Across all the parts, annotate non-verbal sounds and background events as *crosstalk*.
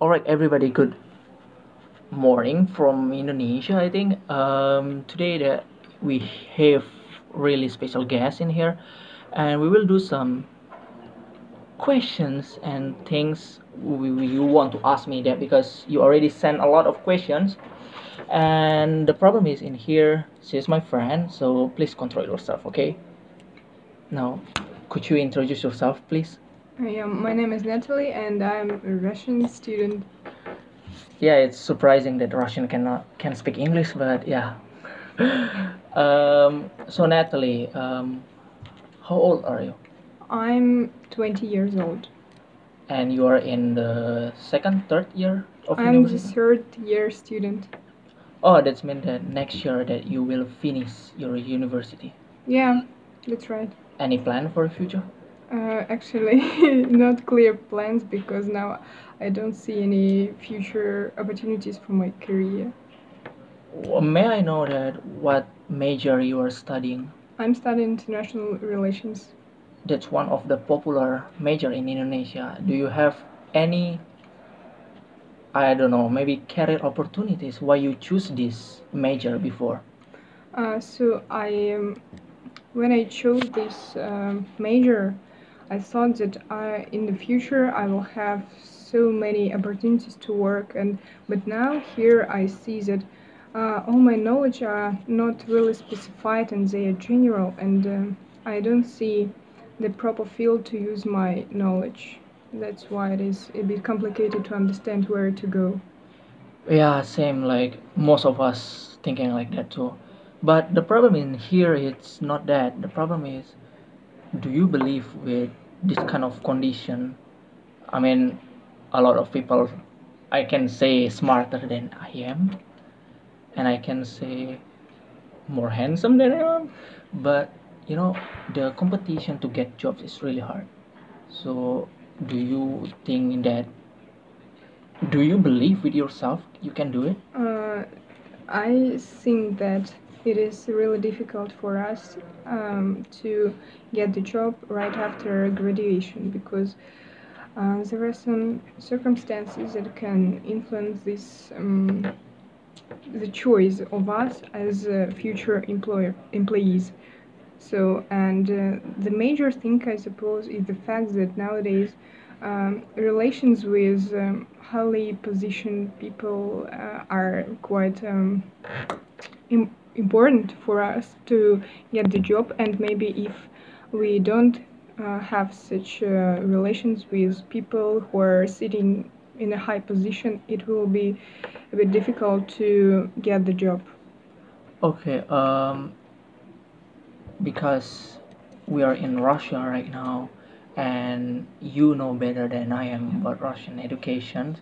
Alright, everybody, good morning from Indonesia. I think um, today that we have really special guest in here, and we will do some questions and things we, we- you want to ask me that because you already sent a lot of questions, and the problem is in here she's my friend, so please control yourself, okay? Now, could you introduce yourself, please? Yeah, my name is Natalie and I'm a Russian student. yeah it's surprising that russian cannot can speak english but yeah *laughs* um, so natalie um, how old are you I'm 20 years old. and you are in the second third year of university? I'm the third year student. oh that's mean that next year that you will finish your university Yeah, that's right. any plan for the future Uh, actually, *laughs* not clear plans because now I don't see any future opportunities for my career. Well, may i know that what major you are studying I'm studying international relations. that's one of the popular major in Indonesia. Do you have any I don't know, maybe career opportunities why you choose this major before? Uh, so I, um, when I chose this um, major, I thought that I, in the future I will have so many opportunities to work, and but now here I see that uh, all my knowledge are not really specified and they are general, and um I don't see the proper field to use my knowledge. That's why it is a bit complicated to understand where to go. Yeah, same like most of us thinking like that too. But the problem in here it's not that. The problem is do you believe with this kind of condition? I mean, a lot of people I can say smarter than I am and I can say more handsome than I am, but you know, the competition to get jobs is really hard. So, do you think that do you believe with yourself you can do it? Uh, I think that it is really difficult for us um, to get the job right after graduation because uh, there are some circumstances that can influence this um, the choice of us as uh, future employer employees. So, and uh, the major thing I suppose is the fact that nowadays um, relations with um, highly positioned people uh, are quite um, im- important for us to get the job, and maybe if we don't uh, have such uh, relations with people who are sitting in a high position, it will be a bit difficult to get the job. Okay, um, because we are in Russia right now, and you know better than I am about Russian education.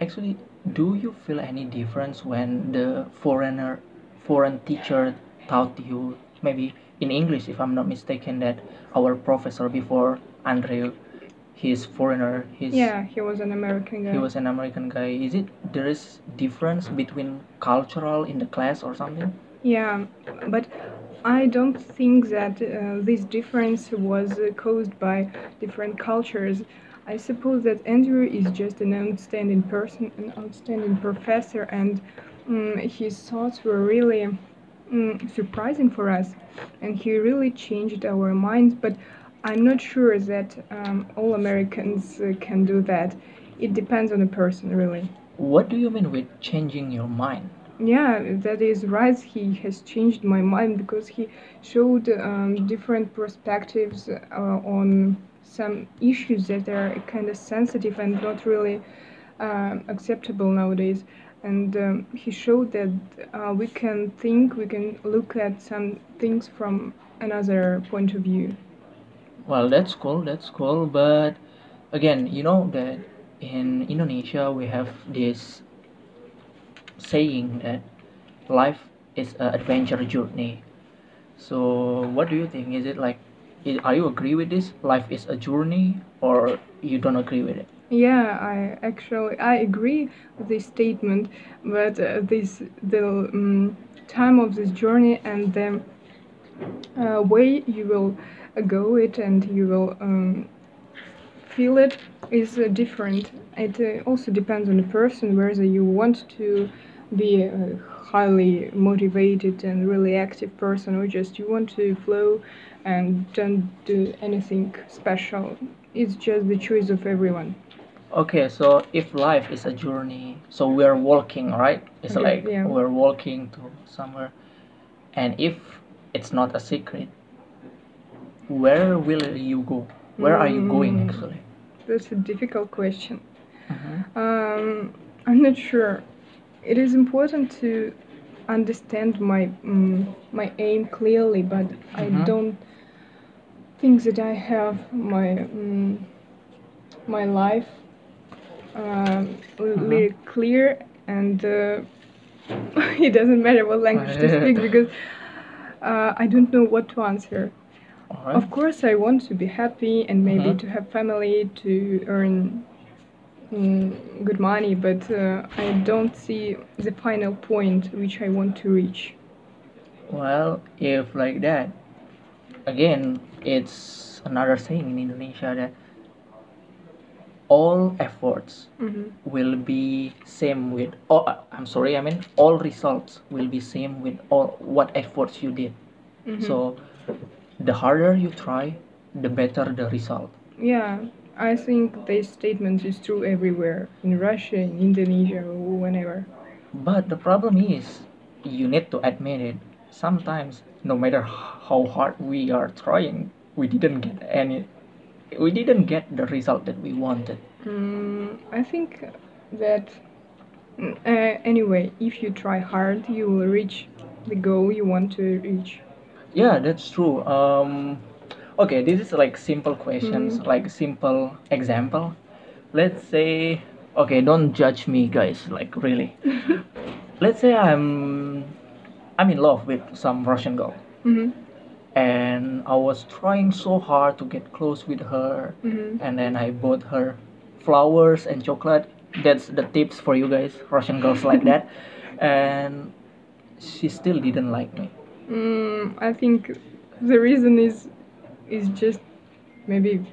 Actually, do you feel any difference when the foreigner, foreign teacher taught you maybe in English, if I'm not mistaken, that our professor before Andre, he's foreigner, he's Yeah, he was an American guy. he was an American guy. Is it there is difference between cultural in the class or something? Yeah, but I don't think that uh, this difference was uh, caused by different cultures. I suppose that Andrew is just an outstanding person, an outstanding professor, and um, his thoughts were really um, surprising for us, and he really changed our minds. But I'm not sure that um, all Americans uh, can do that. It depends on the person, really. What do you mean with changing your mind? Yeah, that is right. He has changed my mind because he showed um, different perspectives uh, on some issues that are kind of sensitive and not really um, acceptable nowadays. And um, he showed that uh, we can think, we can look at some things from another point of view. Well, that's cool, that's cool. But again, you know that in Indonesia we have this saying that life is an adventure journey. So, what do you think? Is it like, i- are you agree with this? Life is a journey, or you don't agree with it? Yeah, I actually I agree with this statement, but uh, this the um, time of this journey and the uh, way you will go it and you will um, feel it is uh, different. It uh, also depends on the person whether you want to be a highly motivated and really active person or just you want to flow and don't do anything special. It's just the choice of everyone. Okay, so if life is a journey, so we're walking, right? It's Okay, like yeah. we're walking to somewhere, and if it's not a secret, where will you go? Where are you going Mm. actually? That's a difficult question. Mhm. Um, I'm not sure. It is important to understand my mm my aim clearly, but I Mhm. don't think that I have my mm my life um, really clear, and uh, *laughs* it doesn't matter what language to speak *laughs* because uh, I don't know what to answer. Right. Of course, I want to be happy and maybe Mhm. to have family, to earn mm, good money, but uh, I don't see the final point which I want to reach. Well, if like that, again, it's another thing in Indonesia that all efforts hmm will be same with oh I'm sorry I mean all results will be same with all what efforts you did Mhm. so the harder you try the better the result Yeah, I think this statement is true everywhere in Russia, in Indonesia, or whenever. but the problem is you need to admit it sometimes no matter how hard we are trying we didn't get any we didn't get the result that we wanted Mm, I think that mm, uh, anyway, if you try hard, you will reach the goal you want to reach. Yeah, that's true. Um, okay, this is like simple questions, Mhm. like simple example. Let's say, okay, don't judge me, guys. Like really. *laughs* Let's say I'm, I'm in love with some Russian girl, hmm and I was trying so hard to get close with her, hmm and then I bought her flowers and chocolate. That's the tips for you guys, Russian girls like that, *laughs* and she still didn't like me. Mm, I think the reason is is just maybe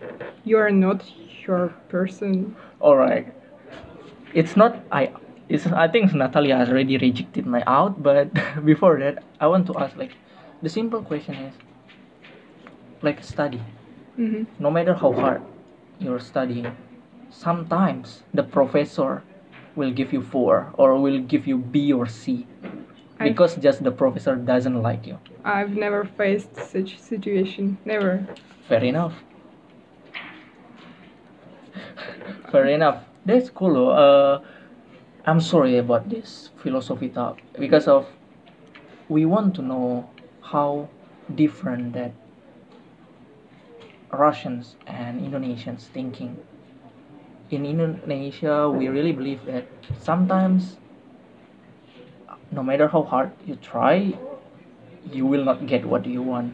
you are not your person. all right it's not i it's i think natalia has already rejected my out but *laughs* before that i want to ask like the simple question is like study. Hmm no matter how hard you're studying sometimes the professor will give you four or will give you b or C because just the professor doesn't like you. I've never faced such situation. Never. fair enough. *laughs* Fair enough. That's cool uh i'm sorry about this philosophy talk because of we want to know how different that russians and indonesians thinking in indonesia we really believe that sometimes no matter how hard you try you will not get what you want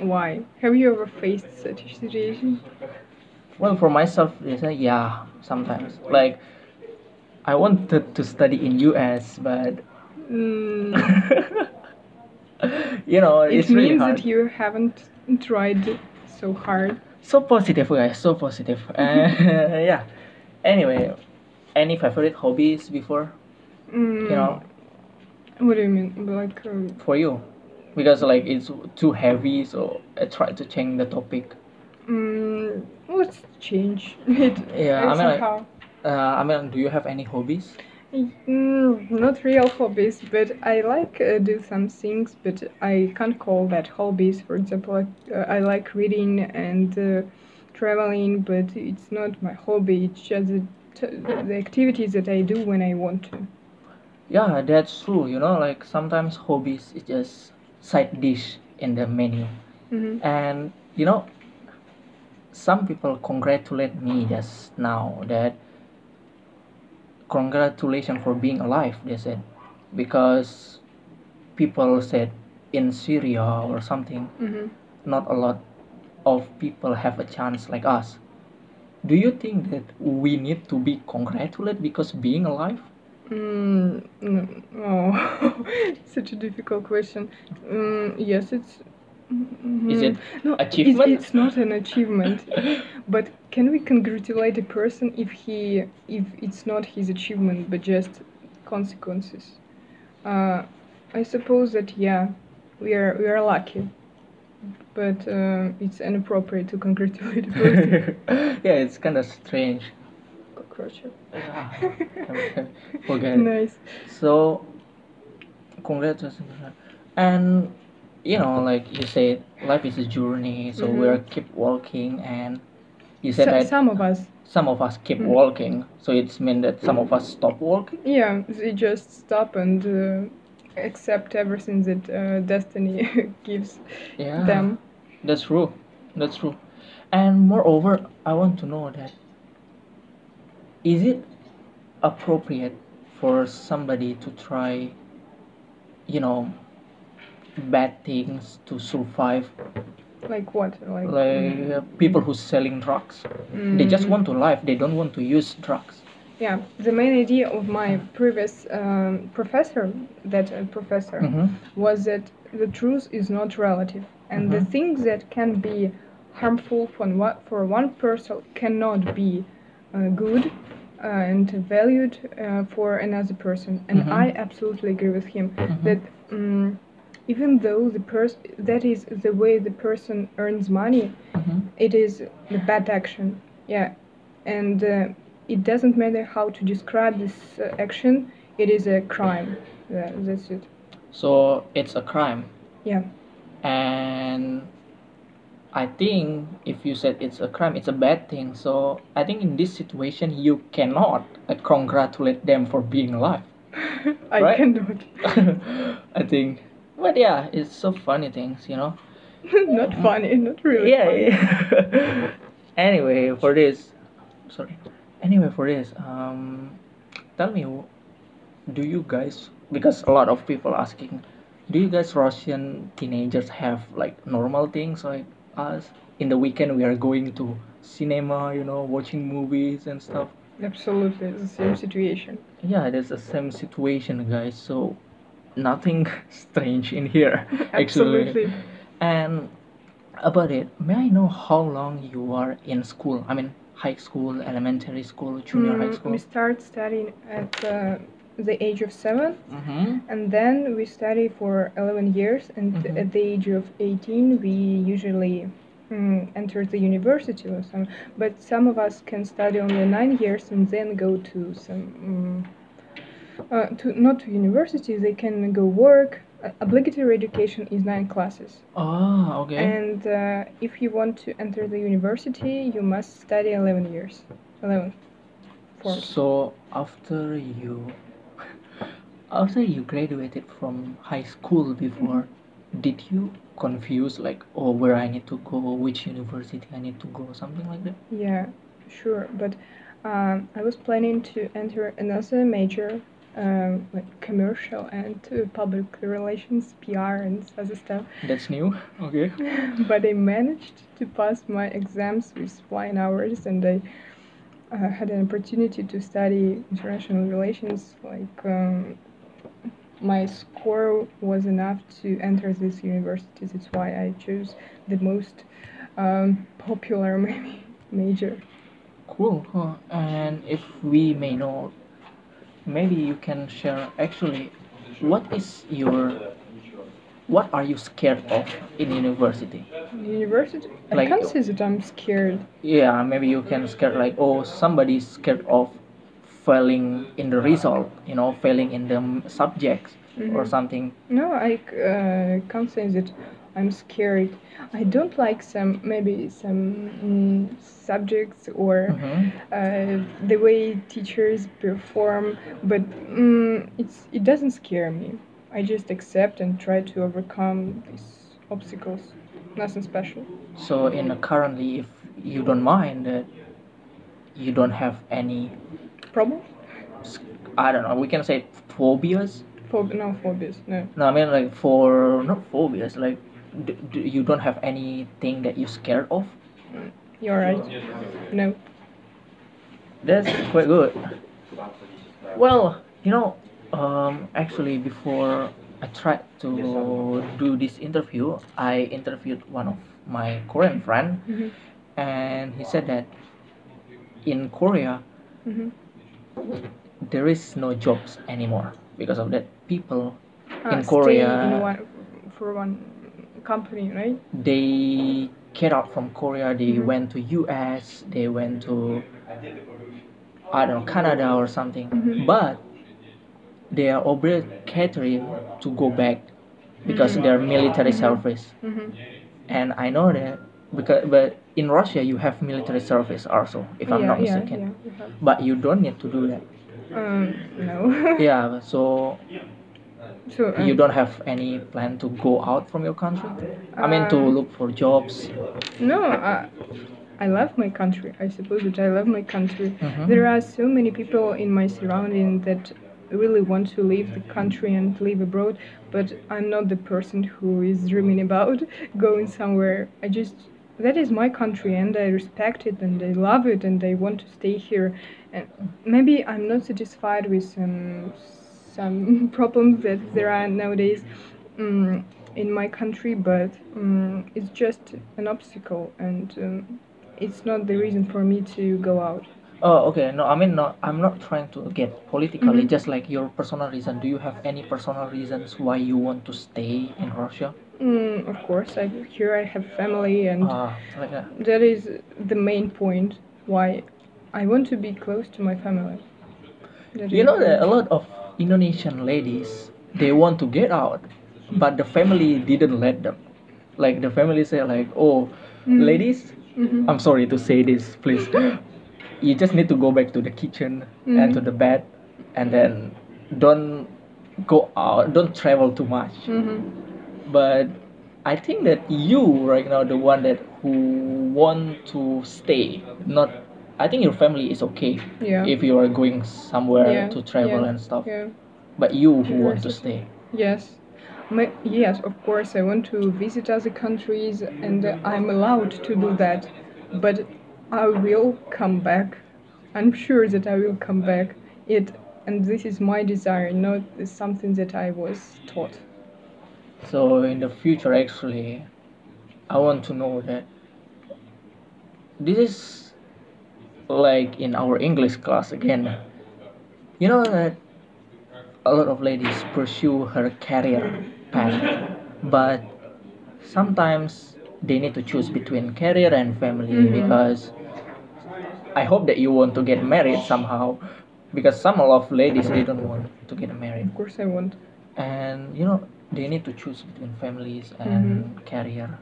Why? Have you ever faced such a situation? Well, for myself, yeah, sometimes. Like, I wanted to study in US, but Mm, *laughs* you know, it it's really means that you haven't tried so hard. So positive, guys. So positive. *laughs* Uh, yeah. Anyway, any favorite hobbies before? Mm, You know, What do you mean? Like, um, for you, because like it's too heavy, so I tried to change the topic. mm, let's change it *laughs* Yeah, I mean, like- Uh, I mean, do you have any hobbies? Mm, not real hobbies, but I like uh, do some things, but I can't call that hobbies. For example, uh, I like reading and uh, traveling, but it's not my hobby. It's just the, t- the activities that I do when I want to. Yeah, that's true. You know, like sometimes hobbies is just side dish in the menu. hmm and you know some people congratulate me just now that congratulations for being alive they said. Because people said in syria or something hmm not a lot of people have a chance like us. Do you think that we need to be congratulated because being alive? Mm, no, oh, *laughs* such a difficult question. Mm, yes, it's Is it no, achievement? it's not an achievement. *laughs* but can we congratulate a person if he if it's not his achievement but just consequences? Uh, I suppose that yeah, we are we are lucky, but uh, it's inappropriate to congratulate a person. *laughs* yeah, it's kind of strange. Cockroach. *laughs* Forget. Nice. So, congratulations. And you know, like you said, life is a journey. So Mhm. we're keep walking, and you said So- that some of us, some of us keep Mhm. walking. So it's mean that some of us stop walking. yeah, they just stop and uh, accept everything that uh, destiny *laughs* gives Yeah, them. that's true. That's true. And moreover, I want to know that is it appropriate for somebody to try, you know, bad things to survive? Like what? Like, Like uh, people who's selling drugs, they just Mm. want to live. They don't want to use drugs. Yeah, the main idea of my previous um, professor, that uh, professor, Mhm. was that the truth is not relative, and the Mhm. things that can be harmful for one, for one person cannot be uh, good uh, and valued uh, for another person. And Mhm. I absolutely agree with him Mhm. that um, even though the person that is the way the person earns money, Mhm. it is a bad action. Yeah, and uh, it doesn't matter how to describe this uh, action. It is a crime. Yeah, that's it. So it's a crime. Yeah. and I think if you said it's a crime, it's a bad thing. So I think in this situation, you cannot uh, congratulate them for being alive. *laughs* I Right? cannot. *laughs* I think, but yeah, it's so funny things, you know. *laughs* not funny. Not really. yeah. funny. yeah. *laughs* anyway, for this, sorry. Anyway, for this, um, tell me, do you guys? Because a lot of people asking, do you guys Russian teenagers have like normal things like us? In the weekend, we are going to cinema, you know, watching movies and stuff. Absolutely, the same situation. Yeah, there's the same situation, guys. So nothing strange in here, *laughs* actually. Absolutely. And about it, may I know how long you are in school? I mean, high school, elementary school, junior high Mm, school. we start studying at uh, the age of seven, Mm-hmm. and then we study for 11 years. And Mhm. at the age of 18, we usually mm, enter the university or some. But some of us can study only nine years and then go to some. Mm, uh, to not to university, they can go work. Uh, obligatory education is nine classes. Ah, okay. And uh, if you want to enter the university, you must study 11 years. 11 forms. So after you *laughs* after you graduated from high school before, did you confuse like oh where I need to go, which university I need to go, something like that? Yeah, sure. But um, I was planning to enter another major, um, like commercial and uh, public relations, PR, and other stuff. That's new. Okay. *laughs* but I managed to pass my exams with flying hours, and I uh, had an opportunity to study international relations. Like um, my score was enough to enter this university. That's why I chose the most um, popular *laughs* maybe major. Cool. Huh. And if we may know, maybe you can share actually what is your what are you scared of in university? University? like, I can't say that I'm scared. Yeah, maybe you can scared like oh somebody's scared of failing in the result, you know, failing in the subjects or Mhm. something. No, i uh, can't say that I'm scared. I don't like some maybe some mm, subjects or Mhm. uh, the way teachers perform, but mm, it's it doesn't scare me. I just accept and try to overcome these obstacles. Nothing special. So in a currently, if you don't mind that you don't have any, Problem? I don't know, we can say phobias. Phob- no phobias. No. No, I mean like for not phobias, like d- d- you don't have anything that you're scared of. You're right. No. That's quite good. Well, you know, um, actually before I tried to do this interview. I interviewed one of my Korean friend, Mhm. and he said that in Korea Mhm. there is no jobs anymore because of that people Ah, in Korea in one, for one company, right? they get out from Korea. They Mhm. went to US. They went to I don't know Canada or something. Mhm. But they are obligatory to go back because Mhm. they're military Mhm. service. Mhm. And I know that because but in Russia you have military service also if I'm not yeah, mistaken. yeah. But you don't need to do that. Um, no. *laughs* Yeah. So So you um, don't have any plan to go out from your country. I mean to Um, look for jobs. No, I, I love my country. I suppose that I love my country. Mhm. There are so many people in my surrounding that really want to leave the country and live abroad, but I'm not the person who is dreaming about *laughs* going somewhere. I just that is my country and I respect it and I love it and I want to stay here. And maybe I'm not satisfied with some some *laughs* problems that there are nowadays um, in my country, but um, it's just an obstacle and um, it's not the reason for me to go out. Oh, okay. No, I mean, no, I'm not trying to get politically. Mhm. Just like your personal reason. Do you have any personal reasons why you want to stay in Russia? Mm, of course, I, here I have family, and Ah, like that. that is the main point why I want to be close to my family. That You know that a lot of Indonesian ladies they want to get out, but the family didn't let them. Like the family say like, oh, Mm. ladies, Mhm. I'm sorry to say this, please. *gasps* You just need to go back to the kitchen and to the bed, and then don't go out, don't travel too much. Mhm. but I think that you right now the one that who want to stay not I think your family is okay Yeah. if you are going somewhere Yeah, to travel yeah, and stuff Yeah. but you who want to stay Yes. My, yes, of course, I want to visit other countries and I'm allowed to do that. But I will come back. I'm sure that I will come back. It and this is my desire, not something that I was taught. so in the future actually I want to know that this is like in our English class again you know that a lot of ladies pursue her career path but sometimes they need to choose between career and family Mhm. because I hope that you want to get married somehow because some of ladies they don't want to get married Of course, I want. and you know they need to choose between families and career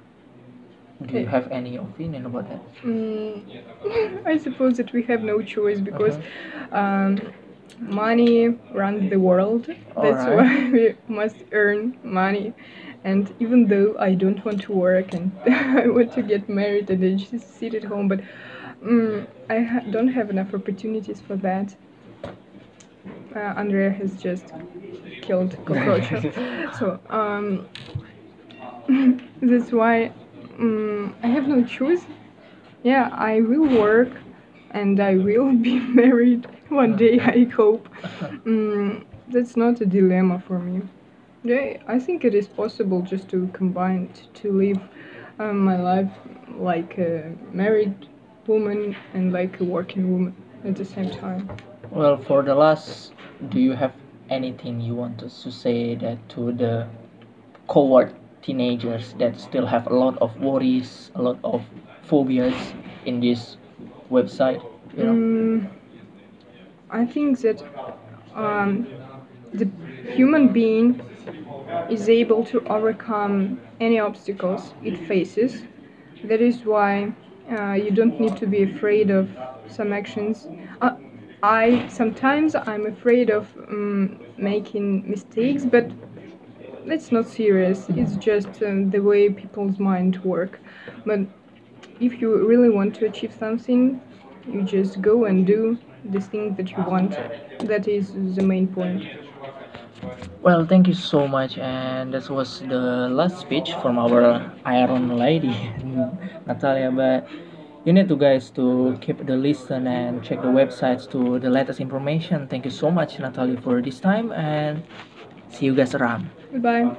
do you have any opinion about that Mm, *laughs* I suppose that we have no choice because um, money runs the world. That's Alright. why *laughs* we must earn money. And even though I don't want to work and *laughs* I want to get married and then just sit at home, but mm, I ha- don't have enough opportunities for that. Uh, Andrea has just killed cockroaches. so um, that's why um, I have no choice. Yeah, I will work and I will *laughs* be married one day, I hope. Mm, that's not a dilemma for me. Yeah, I think it is possible just to combine, to live um, my life like a married woman and like a working woman at the same time. well for the last do you have anything you want us to say that to the coward teenagers that still have a lot of worries a lot of phobias in this website you know Mm, I think that um, the human being is able to overcome any obstacles it faces. That is why uh, you don't need to be afraid of some actions. Uh, I sometimes I'm afraid of um, making mistakes, but that's not serious. It's just um, the way people's mind work. But if you really want to achieve something, you just go and do the thing that you want. That is the main point. Well, thank you so much, and that was the last speech from our Iron Lady, *laughs* Natalia. But you need to guys to keep the listen and check the websites to the latest information. Thank you so much, Natalia, for this time, and see you guys around Goodbye.